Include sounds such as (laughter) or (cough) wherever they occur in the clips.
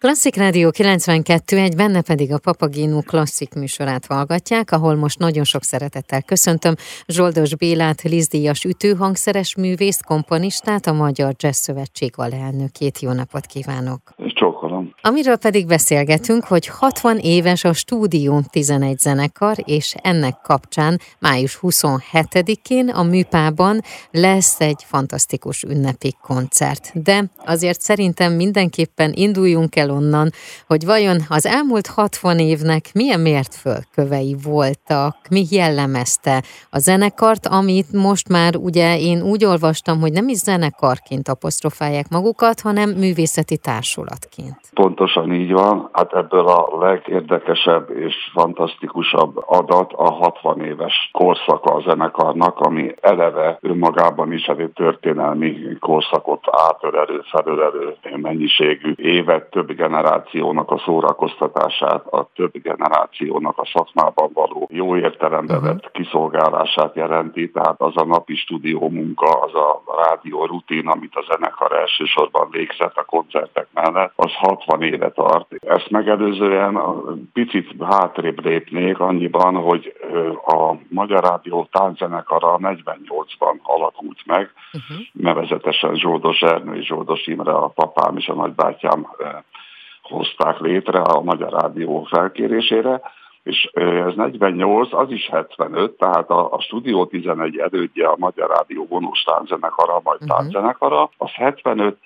Klasszik Rádió 92, egy benne pedig a Papagénú klasszik műsorát hallgatják, ahol most nagyon sok szeretettel köszöntöm Zsoldos Bélát, Lizdíjas ütőhangszeres művészt, komponistát, a Magyar Jazz Szövetség alelnökét. Jó napot kívánok! Csókolom. Amiről pedig beszélgetünk, hogy 60 éves a Stúdió 11 zenekar, és ennek kapcsán május 27-én a Műpában lesz egy fantasztikus ünnepi koncert. De azért szerintem mindenképpen induljunk el onnan, hogy vajon az elmúlt 60 évnek milyen mértföldkövei voltak, mi jellemezte a zenekart, amit most már ugye én úgy olvastam, hogy nem is zenekarként apostrofálják magukat, hanem művészeti társulatként. Pontosan így van. Hát ebből a legérdekesebb és fantasztikusabb adat a 60 éves korszaka a zenekarnak, ami eleve önmagában is egy történelmi korszakot átölelő, felölelő mennyiségű évet, több generációnak a szórakoztatását, a több generációnak a szakmában való jó értelembe vett uh-huh. kiszolgálását jelenti, tehát az a napi stúdió munka, az a rádió rutin, amit a zenekar elsősorban végzett a koncertek mellett, az 60 éve tart. Ezt megelőzően picit hátrébb lépnék annyiban, hogy a Magyar Rádió tánczenekara 48-ban alakult meg, uh-huh. nevezetesen Zsoldos Ernő és Zsoldos Imre, a papám és a nagybátyám hozták létre a Magyar Rádió felkérésére, és ez 48, az is 75, tehát a, a Studio 11 elődje a Magyar Rádió vonós tánczenekara, majd uh-huh. tánczenekara, az 75,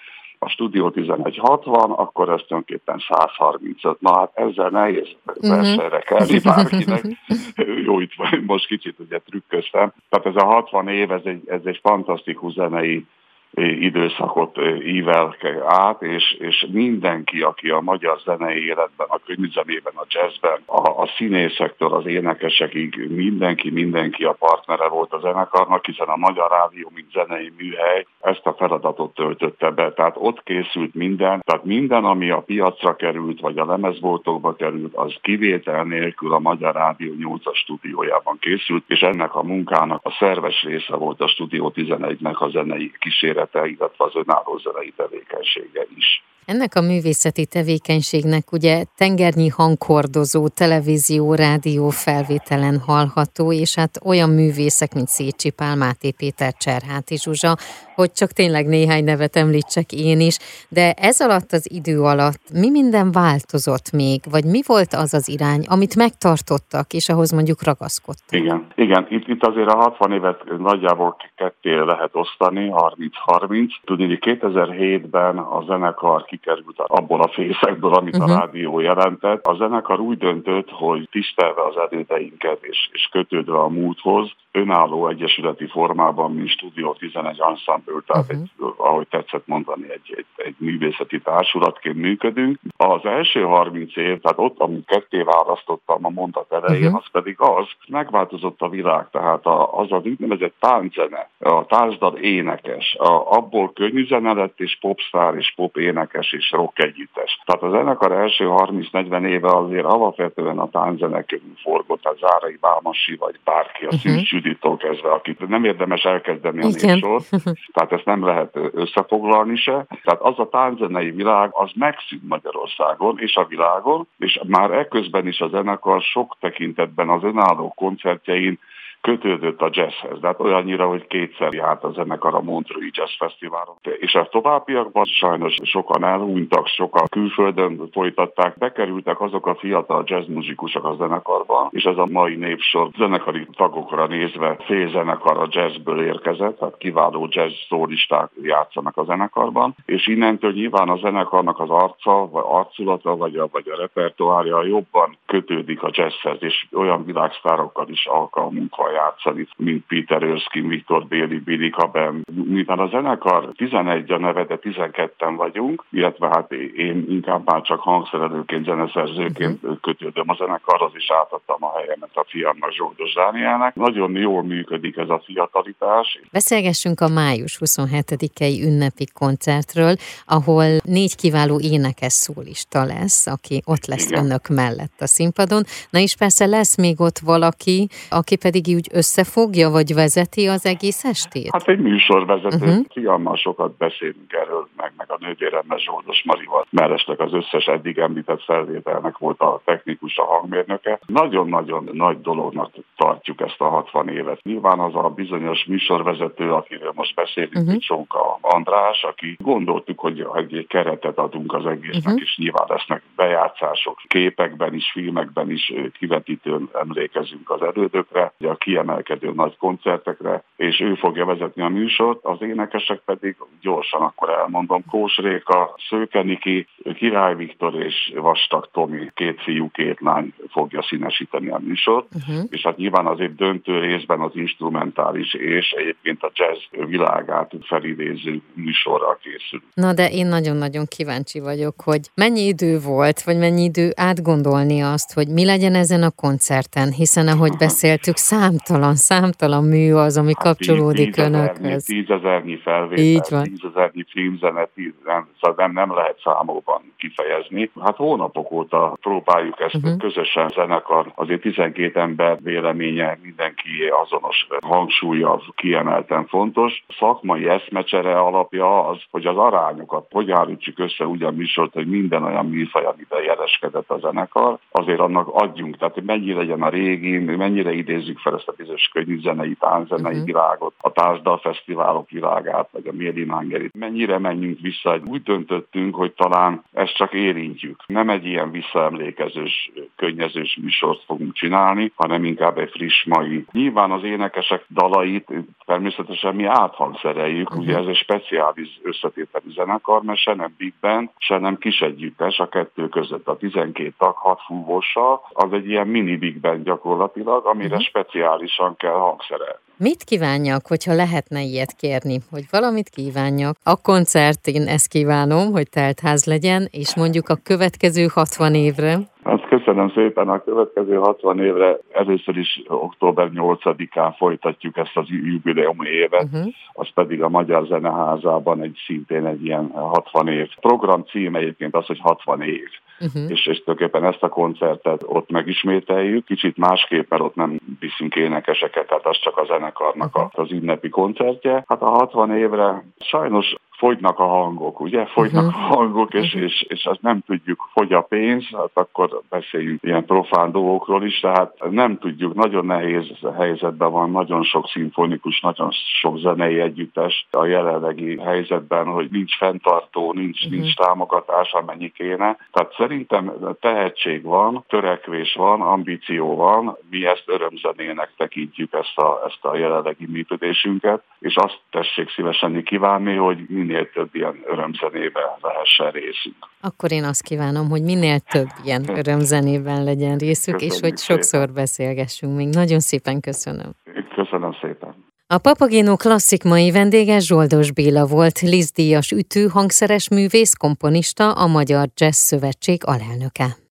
a Studio 11 60, akkor ez tulajdonképpen 135. Na hát ezzel nehéz uh-huh. versenyre kelni bárkinek. (laughs) Jó, itt most kicsit ugye trükköztem. Tehát ez a 60 év, ez egy, ez egy fantasztikus zenei időszakot ível át, és, és mindenki, aki a magyar zenei életben, a könyvzenében, a jazzben, a, a színészektől az énekesekig mindenki, mindenki a partnere volt a zenekarnak, hiszen a Magyar Rádió, mint zenei műhely ezt a feladatot töltötte be. Tehát ott készült minden, tehát minden, ami a piacra került, vagy a lemezboltokba került, az kivétel nélkül a Magyar Rádió 8-as stúdiójában készült, és ennek a munkának a szerves része volt a Stúdió 11-nek a zenei kísérlet élete, illetve az önálló zenei tevékenysége is. Ennek a művészeti tevékenységnek ugye tengernyi hangkordozó, televízió, rádió felvételen hallható, és hát olyan művészek, mint Szécsi Pál, Máté Péter, Cserháti Zsuzsa, hogy csak tényleg néhány nevet említsek én is, de ez alatt az idő alatt mi minden változott még, vagy mi volt az az irány, amit megtartottak, és ahhoz mondjuk ragaszkodtak? Igen, igen. Itt, itt azért a 60 évet nagyjából ketté lehet osztani, 30-30. Tudni, hogy 2007-ben a zenekar kikerült abból a fészekből, amit uh-huh. a mhm. rádió jelentett. A zenekar úgy döntött, hogy tisztelve az erődeinket és, és kötődve a múlthoz, önálló egyesületi formában, mint Studio 11 Ensemble, tehát uh-huh. egy, ahogy tetszett mondani, egy, egy, egy művészeti társulatként működünk. Az első 30 év, tehát ott, amit ketté választottam a mondat elején, uh-huh. az pedig az, megváltozott a világ, tehát a, az az úgynevezett tánczene, a táncdal énekes, a, abból könnyű zene lett, és popstar, és pop énekes, és rock együttes. Tehát az zenekar első 30-40 éve azért alapvetően a tánczene körül forgott, a Zárai Bálmasi, vagy bárki, a uh-huh. Juditól kezdve, akit nem érdemes elkezdeni a népsort, (laughs) tehát ezt nem lehet összefoglalni se. Tehát az a tánczenei világ, az megszűnt Magyarországon és a világon, és már ekközben is a zenekar sok tekintetben az önálló koncertjein kötődött a jazzhez, de hát olyannyira, hogy kétszer járt a zenekar a Montreux Jazz Fesztiválon. És a továbbiakban sajnos sokan elhunytak, sokan külföldön folytatták, bekerültek azok a fiatal jazzmuzikusok a zenekarba, és ez a mai népsor zenekari tagokra nézve fél zenekar a jazzből érkezett, hát kiváló jazz szólisták játszanak a zenekarban, és innentől nyilván a zenekarnak az arca, vagy arculata, vagy a, vagy a repertoárja jobban kötődik a jazzhez, és olyan világsztárokkal is alkalmunk van játszani, mint Peter Erskine, Viktor Béli, Billy Caben. Mivel a zenekar 11 a neve, de 12-en vagyunk, illetve hát én inkább már csak hangszerelőként, zeneszerzőként uh-huh. kötődöm a zenekarhoz, és átadtam a helyemet a fiamnak, Zsoldos Dánielnek. Nagyon jól működik ez a fiatalitás. Beszélgessünk a május 27-i ünnepi koncertről, ahol négy kiváló énekes szólista lesz, aki ott lesz Igen. önök mellett a színpadon. Na és persze lesz még ott valaki, aki pedig úgy összefogja, vagy vezeti az egész estét? Hát egy műsorvezető, uh-huh. fiammal sokat beszélünk erről, meg, meg a nővéremmel Zsoldos Marival, mellesleg az összes eddig említett felvételnek volt a technikus, a hangmérnöke. Nagyon-nagyon nagy dolognak tartjuk ezt a 60 évet. Nyilván az a bizonyos műsorvezető, akiről most beszélünk, uh-huh. Csonka András, aki gondoltuk, hogy egy keretet adunk az egésznek, uh-huh. és nyilván lesznek bejátszások képekben is, filmekben is kivetítőn emlékezünk az erődökre, a kiemelkedő nagy koncertekre, és ő fogja vezetni a műsort, az énekesek pedig gyorsan akkor elmondom, Kós Réka, Szőkeniki, Király Viktor és Vastag Tomi, két fiú, két lány fogja színesíteni a műsort, uh-huh. és hát nyilván azért döntő részben az instrumentális és egyébként a jazz világát felidéző műsorral készül. Na de én nagyon-nagyon kíváncsi vagyok, hogy mennyi idő volt, vagy mennyi idő átgondolni azt, hogy mi legyen ezen a koncerten, hiszen ahogy beszéltük, számtalan, számtalan mű az, ami hát kapcsolódik tíz, önökhöz. Tízezernyi felvétel, Így van. tízezernyi filmzene, tíz, nem, szóval nem, nem lehet számokban kifejezni. Hát hónapok óta próbáljuk ezt uh-huh. közösen zenekar, azért 12 ember véleménye mindenki azonos hangsúlya kiemelten fontos. Szakmai eszmecsere alapja az, hogy az arányokat hogy állítsuk össze úgy a műsort, hogy minden olyan műfaj, amiben jeleskedett a zenekar, azért annak adjunk, tehát hogy mennyi legyen a régi, mennyire idézzük fel ezt a bizonyos zenei, tánzenei uh-huh. világot, a társdalfesztiválok világát, vagy a Méri Mangerit. Mennyire menjünk vissza, úgy döntöttünk, hogy talán ezt csak érintjük. Nem egy ilyen visszaemlékezős, könnyezős műsort fogunk csinálni, hanem inkább egy friss mai. Nyilván az énekesek dalait természetesen mi áthangszereljük, uh-huh. ugye ez egy speciális összetételű zenekar, mert se nem big band, se nem kis együttes a kettő között. A 12 tag, 6 fúvóssal, az egy ilyen mini big band gyakorlatilag, amire uh-huh. Speciálisan kell hangszerelni. Mit kívánjak, hogyha lehetne ilyet kérni, hogy valamit kívánjak? A koncertén ezt kívánom, hogy teltház legyen, és mondjuk a következő 60 évre. Hát köszönöm szépen a következő 60 évre. Először is október 8-án folytatjuk ezt az jubileum évet, uh-huh. az pedig a Magyar Zeneházában egy szintén egy ilyen 60 év. Program cím egyébként az, hogy 60 év uh-huh. és, és tulajdonképpen ezt a koncertet ott megismételjük. Kicsit másképp, mert ott nem viszünk énekeseket, tehát az csak a zenekarnak uh-huh. az ünnepi koncertje. Hát a 60 évre sajnos fogynak a hangok, ugye? Fogynak uh-huh. a hangok, és, uh-huh. és, és azt nem tudjuk, fogy a pénz, hát akkor beszéljünk ilyen profán dolgokról is, tehát nem tudjuk, nagyon nehéz helyzetben van, nagyon sok szimfonikus, nagyon sok zenei együttes a jelenlegi helyzetben, hogy nincs fenntartó, nincs, uh-huh. nincs támogatás, amennyi kéne. Tehát szerintem tehetség van, törekvés van, ambíció van, mi ezt örömzenének tekintjük ezt a, ezt a jelenlegi működésünket, és azt tessék szívesen kívánni, hogy minél minél több ilyen örömzenében lehessen részünk. Akkor én azt kívánom, hogy minél több ilyen örömzenében legyen részük, Köszönjük és hogy sokszor szépen. beszélgessünk még. Nagyon szépen köszönöm. Köszönöm szépen. A Papagéno klasszik mai vendége Zsoldos Béla volt, Lizdíjas ütő, hangszeres művész, komponista, a Magyar Jazz Szövetség alelnöke.